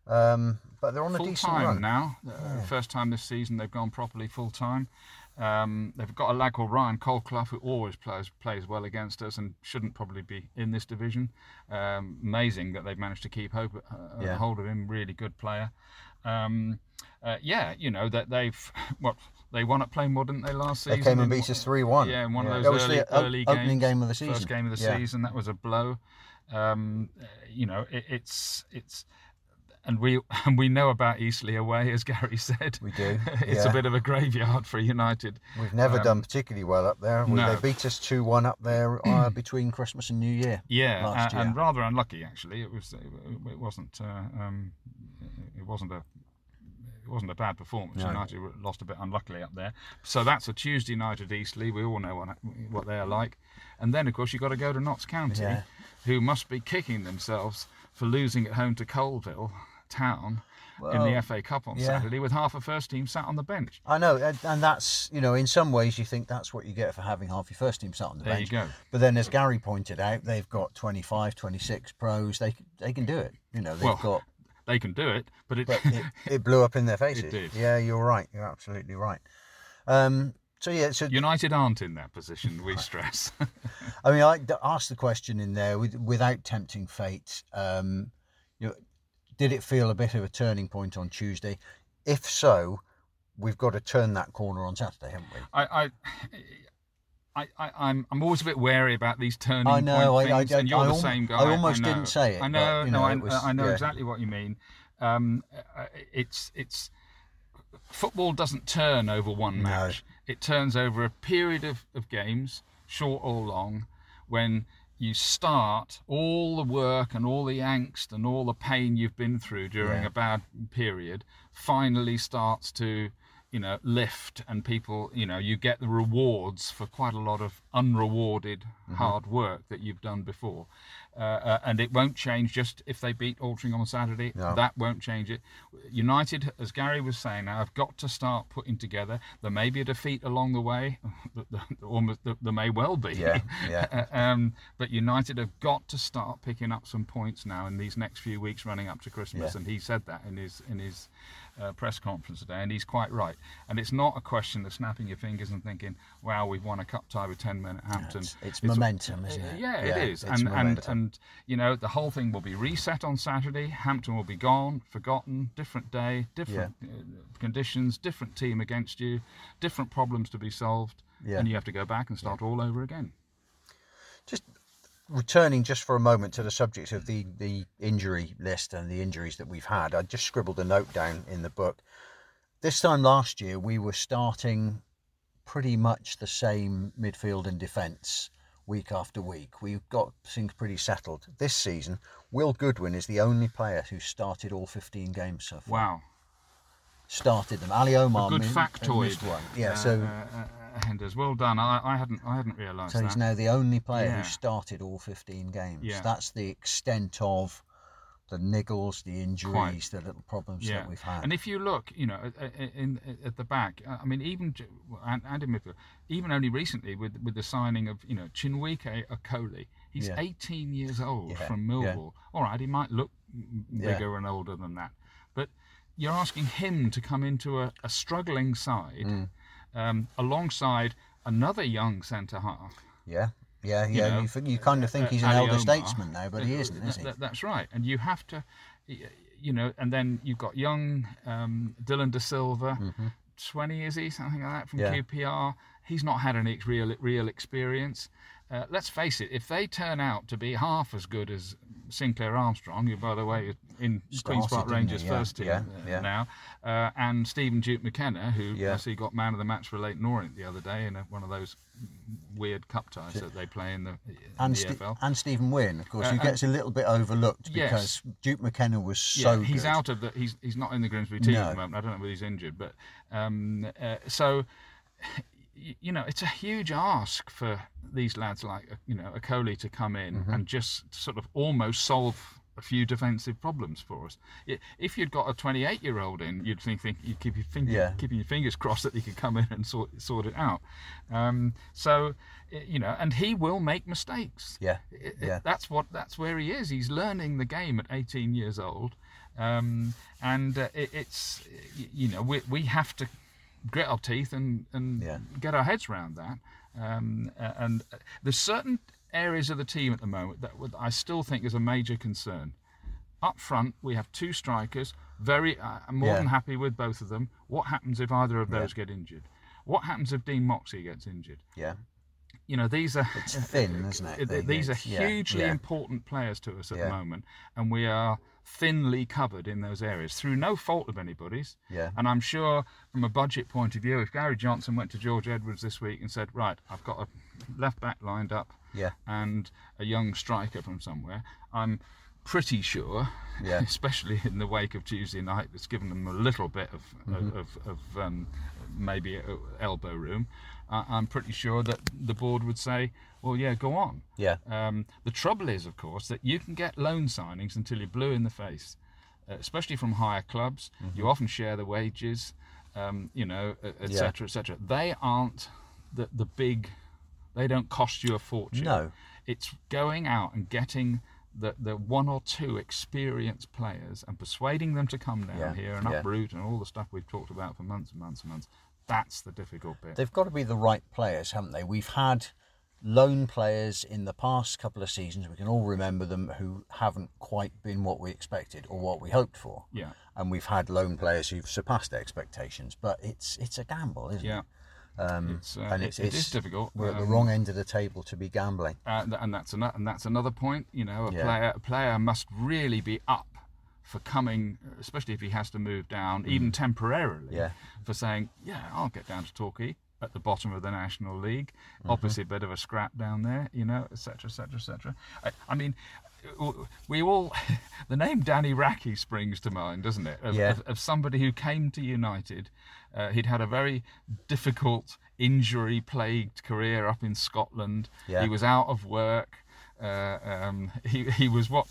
um, but they're on a full decent time run. now. Uh, First time this season they've gone properly full time. Um, they've got a lad called Ryan Colclough who always plays plays well against us and shouldn't probably be in this division. Um, amazing that they've managed to keep hope, uh, Yeah. hold of him. Really good player. Um, uh, yeah, you know that they've what they won at Plainmoor, didn't they last They season? came and beat us three one. yeah, in one That of those early, early opening game of the season. First game of the Yeah. season. That was a blow. Um, uh, you know, it, it's it's, and we and we know about Eastleigh away, as Gary said. We do, it's yeah. a bit of a graveyard for United. We've never Um, done particularly well up there. We- no. They beat us two one up there uh, between Christmas and New Year. Yeah, last a- year. and rather unlucky actually. It was it wasn't uh, um, it wasn't a it wasn't a bad performance. No. United lost a bit unluckily up there. So that's a Tuesday night at Eastleigh. We all know what, what they are like. And then, of course, you've got to go to Notts County, Yeah. who must be kicking themselves for losing at home to Coalville Town in the FA Cup on yeah. Saturday with half a first team sat on the bench. I know, and, and that's you know, in some ways, you think that's what you get for having half your first team sat on the There bench. There you go. But then, as Gary pointed out, they've got 25, 26 pros. They they can do it. You know, they've Well, got. They can do it, but it, But it, it blew up in their faces. did. Yeah, you're right. You're absolutely right. Um, so yeah, so United aren't in that position. We stress. I mean, I asked the question in there with, without tempting fate. Um, you know, did it feel a bit of a turning point on Tuesday? If so, we've got to turn that corner on Saturday, haven't we? I, I, I, I, I'm, I'm always a bit wary about these turning I know, point I- I things, don't- and you're I the same guy. I almost didn't say it, I know, but, you no, know, I, was- I know yeah. exactly what you mean. Um, uh, it's, it's football doesn't turn over one match. It turns over a period of, of games, short or long, when you start all the work and all the angst and all the pain you've been through during Yeah. a bad period finally starts to you know lift and people you know you get the rewards for quite a lot of unrewarded Mm-hmm. hard work that you've done before uh, uh, and it won't change just if they beat Altrincham on Saturday No. that won't change it United as Gary was saying now have got to start putting together there may be a defeat along the way almost there may well be Yeah, yeah. um, but United have got to start picking up some points now in these next few weeks running up to Christmas, Yeah. and he said that in his in his uh, press conference today, and he's quite right. And it's not a question of snapping your fingers and thinking, "Wow, we've won a cup tie with ten men at Hampton." It's, it's momentum, isn't it? Yeah, it is, it's and and momentum. And you know the whole thing will be reset on Saturday. Hampton will be gone, forgotten, different day, different uh, conditions, different team against you, different problems to be solved, Yeah. and you have to go back and start all over again. just returning just for a moment to the subject of the the injury list and the injuries that we've had i just scribbled a note down in the book this time last year we were starting pretty much the same midfield and defence week after week we've got things pretty settled this season will goodwin is the only player who started all 15 games so far Wow. started them ali omar good mi- factoid. missed one yeah uh, so uh, uh, Henders, well done. I, I hadn't I hadn't realised So that. he's now the only player Yeah. who started all 15 games. Yeah. That's the extent of the niggles, the injuries, the little problems yeah, that we've had. and if you look, you know, at, in, at the back, uh, I mean, even and, in midfield, even only recently with with the signing of you know Chinwike Okoli, he's Yeah. 18 years old Yeah, from. Millwall. All right, he might look bigger and older than that, but you're asking him to come into a, a struggling side Mm. um, alongside another young centre half. yeah, yeah, yeah. know, you, think- you kind of think uh, he's an Ali elder Omar. statesman now, but he isn't, is he? that- that- that's right. And you have to, you know, and then you've got young um, Dillon De Silva, 20 is he, something like that, from Mm-hmm. Yeah. QPR. He's not had any real real experience. Uh, let's face it, if they turn out to be half as good as Sinclair Armstrong, who, by the way, is in Queen's Park Rangers? Yeah, first team yeah, yeah. now, uh, and Stephen Duke McKenna, who Yeah. I see got man of the match for Leyton Orient the other day in a, one of those weird cup ties that they play in the, in and, the EFL. and Stephen Wearne, of course, Uh, who gets a little bit overlooked Yes. because Duke McKenna was so he's good. out of the. He's he's not in the Grimsby team at the moment. I don't know whether he's injured, but um, uh, so you know it's a huge ask for these lads like uh, you know Okoli to come in Mm-hmm. and just sort of almost solve a few defensive problems for us. If you'd got a 28 year old in, you'd think, think you'd keep your finger, Yeah. keeping your fingers crossed that he could come in and sort sort it out. Um, so you know, and he will make mistakes. Yeah, It- it- yeah. that's what that's where he is. He's learning the game at 18 years old, um, and uh, it, it's you know we we have to grit our teeth and and Yeah. get our heads around that. Um, and there's certain areas of the team at the moment that I still think is a major concern. Up front, we have two strikers. Very, uh, I'm more Yeah. than happy with both of them. What happens if either of those get injured? What happens if Dean Moxey gets injured? Yeah, you know these are It's thin, isn't it? these are It's- yeah, hugely yeah. important players to us at Yeah. the moment and we are thinly covered in those areas through no fault of anybody's Yeah. and i'm sure from a budget point of view if gary johnson went to george edwards this week and said right i've got a left back lined up Yeah. and a young striker from somewhere i'm pretty sure Yeah. especially in the wake of tuesday night that's given them a little bit of Mm-hmm. of, of um, maybe elbow room uh, i'm pretty sure that the board would say well yeah go on Yeah. um, the trouble is, of course, that you can get loan signings until you're blue in the face, uh, especially from higher clubs. Mm-hmm. You often share the wages, um, you know, etc., etc. They aren't the the big. They don't cost you a fortune. No. it's going out and getting the the one or two experienced players and persuading them to come down Yeah, here and yeah. uproot and all the stuff we've talked about for months and months and months. That's the difficult bit. They've got to be the right players, haven't they? We've had loan players in the past couple of seasons. We can all remember them who haven't quite been what we expected or what we hoped for. Yeah. And we've had loan players who've surpassed expectations, but it's it's a gamble, isn't Yeah. it? Um, It's, uh, and it's, it it's is difficult. We're at the Um, wrong end of the table to be gambling. uh, and that's another and that's another point. You know, a Yeah. player a player must really be up for coming, especially if he has to move down, even temporarily. Mm. Yeah. For saying, yeah, I'll get down to Torquay. at the bottom of the National League. Mm-hmm. Obviously, a bit of a scrap down there, you know, etc., etc., etc. I, I mean, we all the name Danny Racchi springs to mind, doesn't it? Of, Yeah. of, of somebody who came to United. Uh, he'd had a very difficult, injury-plagued career up in Scotland. Yeah. He was out of work. Uh, um, he he was what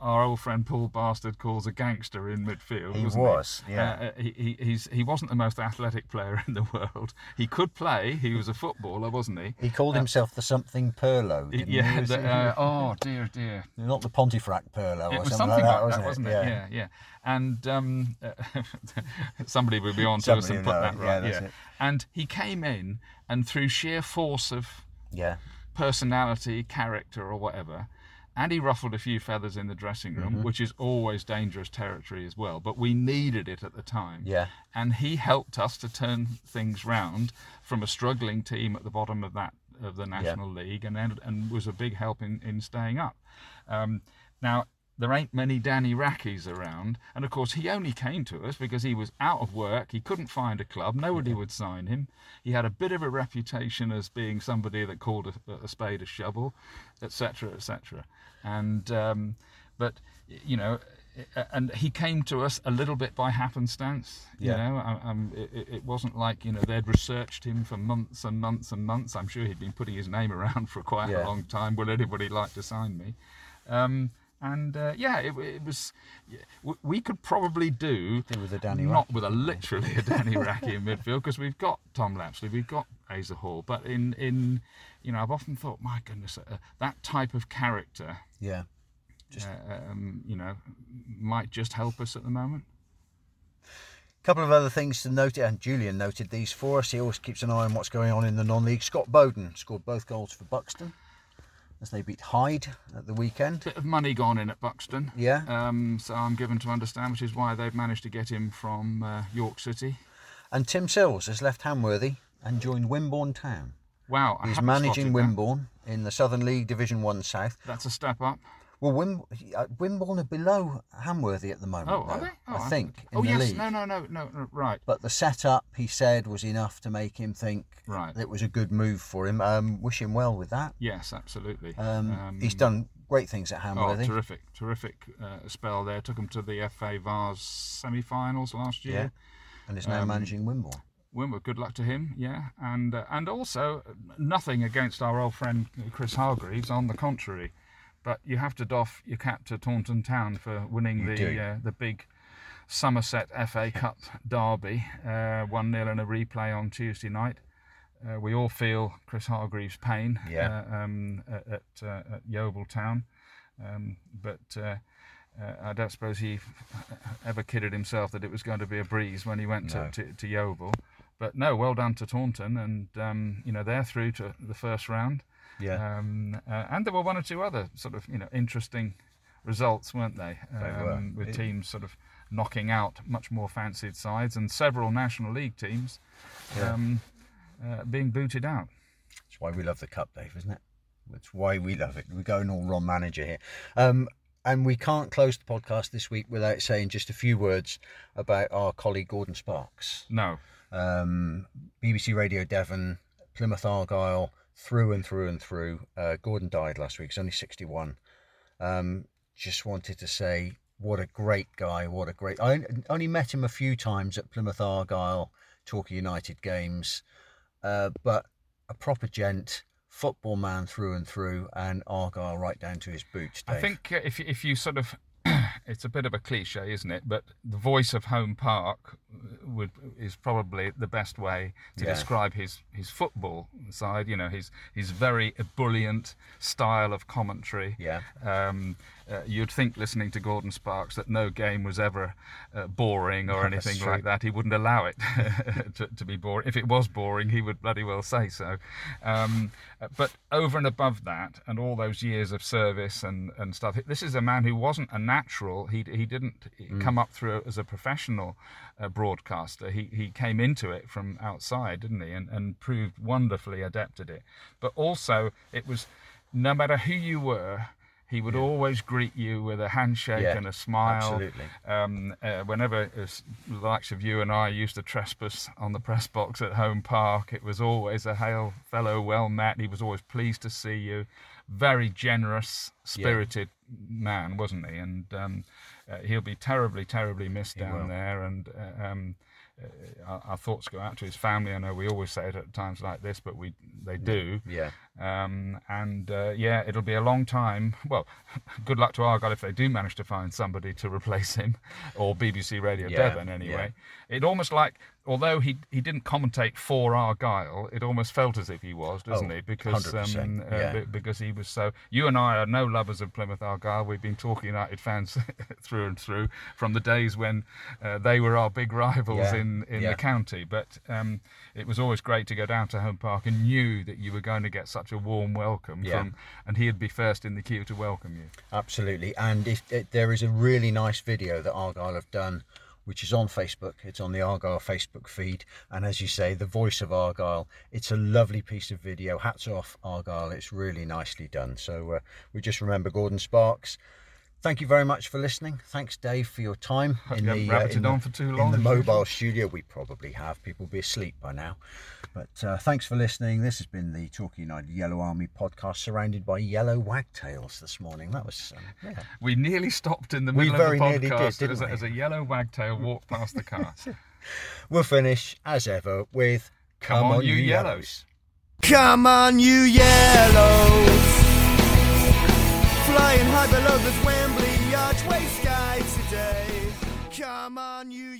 our old friend Paul Bastard calls a gangster in midfield. He wasn't was, yeah. Uh, uh, he, he he's he wasn't the most athletic player in the world. He could play. He was a footballer, wasn't he? He called himself the something Pirlo. Didn't yeah. he? the- uh, oh dear, dear. Not the Pontefract Pirlo It or was something, like that, like wasn't it? wasn't it? Yeah, yeah. And um, somebody will be on to us and put that right. Yeah, that's yeah. it. And he came in, and through sheer force of Yeah. Personality, character, or whatever. And he ruffled a few feathers in the dressing room, Mm-hmm. which is always dangerous territory as well. But we needed it at the time. Yeah. And he helped us to turn things round from a struggling team at the bottom of that of the National League, and and, and was a big help in, in staying up. Um, now there ain't many Danny Racchis around, and of course he only came to us because he was out of work. He couldn't find a club. Nobody would sign him. He had a bit of a reputation as being somebody that called a, a spade a shovel, etc., etc. And um, but you know, and he came to us a little bit by happenstance. You Yeah. know, um, um, it, it- it wasn't like you know they'd researched him for months and months and months. I'm sure he'd been putting his name around for quite Yeah. a long time. Will anybody like to sign me? Um, and uh, yeah, it, it was. yeah, We could probably do Do with a Danny not Racchi. with a literally a Danny Racchi in midfield because we've got Tom Lapslie, we've got Asa Hall, but in in you know I've often thought, my goodness, uh, that type of character, Yeah. uh, um, you know, might just help us at the moment. A couple of other things to note, and Julian noted these for us. He always keeps an eye on what's going on in the non-league. Scott Boden scored both goals for Buxton as they beat Hyde at the weekend. Bit of money gone in at Buxton. Yeah. Um, so I'm given to understand, which is why they've managed to get him from uh, York City. And Tim Sills has left Hamworthy and joined Wimborne Town. Wow, I He's managing spotted that. Wimborne in the Southern League Division One South. That's a step up. Well, Wim, uh, Wimborne are below Hamworthy at the moment. Oh, are they? Oh, I think in oh yes, league. no, no, no, no, no, right. But the setup, he said, was enough to make him think Right. it was a good move for him. Um, wish him well with that. Yes, absolutely. Um, he's done great things at Hamworthy. Oh, Hamworthy. terrific, terrific uh, spell there. Took him to the FA Vase semi-finals last year. yeah, and is now Um, managing Wimborne. Wimber, good luck to him. Yeah, and uh, and also uh, nothing against our old friend Chris Hargreaves. On the contrary, but you have to doff your cap to Taunton Town for winning You the uh, the big Somerset FA Cup derby, uh, one 0 in a replay on Tuesday night. Uh, we all feel Chris Hargreaves' pain Yeah. uh, um, at at, uh, at Yeovil Town, um, but. Uh, uh, I don't suppose he ever kidded himself that it was going to be a breeze when he went No. to, to, to Yeovil. But no, well done to Taunton, and um, you know they're through to the first round. Yeah, Um, uh, and there were one or two other sort of you know interesting results, weren't they? They were. Um, with It- teams sort of knocking out much more fancied sides, and several National League teams Yeah. um, uh, being booted out. that's why we love the cup, Dave, isn't it? That's why we love it. We're going all Ron manager here. Um, and we can't close the podcast this week without saying just a few words about our colleague Gordon Sparks. No, um, BBC Radio Devon, Plymouth Argyle, through and through and through. Uh, Gordon died last week. He's only 61. Um, just wanted to say what a great guy. What a great. I only met him a few times at Plymouth Argyle, Torquay United games, uh, but a proper gent, football man through and through, and Argyle right down to his boots. Dave. I think uh, if if you sort of, it's a bit of a cliche, isn't it? But the voice of Home Park would is probably the best way to Yeah. describe his his football side. You know, his his very ebullient style of commentary. Yeah. Um, uh, you'd think listening to Gordon Sparks that no game was ever uh, boring or anything like that. He wouldn't allow it to, to be boring. If it was boring, he would bloody well say so. Um, uh, but over and above that, and all those years of service and, and stuff, this is a man who wasn't a natural. He, he didn't come up through as a professional uh, broadcaster. He, he came into it from outside, didn't he? And, and proved wonderfully adept at it. But also, it was no matter who you were, He would always greet you with a handshake Yeah, and a smile. absolutely. Um, uh, whenever it's the likes of you and I used to trespass on the press box at Home Park, it was always a hail fellow, well met. He was always pleased to see you. Very generous, spirited man, wasn't he? And um, uh, he'll be terribly, terribly missed down will. there. And uh, um, our, our thoughts go out to his family. I know we always say it at times like this, but we they do. Yeah. Um, and uh, yeah, it'll be a long time. Well, good luck to Argyle if they do manage to find somebody to replace him, or BBC Radio Yeah, Devon anyway. It almost like, although he he didn't commentate for Argyle, it almost felt as if he was, doesn't Oh, he? Because 100%, um, uh, yeah. be- because he was so. You and I are no lovers of Plymouth Argyle. We've been talking United fans through and through from the days when uh, they were our big rivals Yeah, in in yeah. the county. But um, it was always great to go down to Home Park and knew that you were going to get such a warm welcome from, and he'd be first in the queue to welcome you. Absolutely. And if it, there is a really nice video that Argyle have done, which is on Facebook. It's on the Argyle Facebook feed. And as you say, the voice of Argyle. It's a lovely piece of video. Hats off, Argyle. It's really nicely done. So uh, we just remember Gordon Sparks. Thank you very much for listening. Thanks, Dave, for your time in you haven't the, uh, rabbited in the, on for too in the mobile studio. We probably have. People will be asleep by now. But uh, thanks for listening. This has been the Torquay United Yellow Army podcast, surrounded by yellow wagtails this morning. That was um, yeah. We nearly stopped in the middle We middle very of the did, podcast didn't as, we? as a yellow wagtail walked past the car. We'll finish as ever with Come on, you yellows. Come on, you yellows. Flying high below the Wembley archway sky today. Come on, you.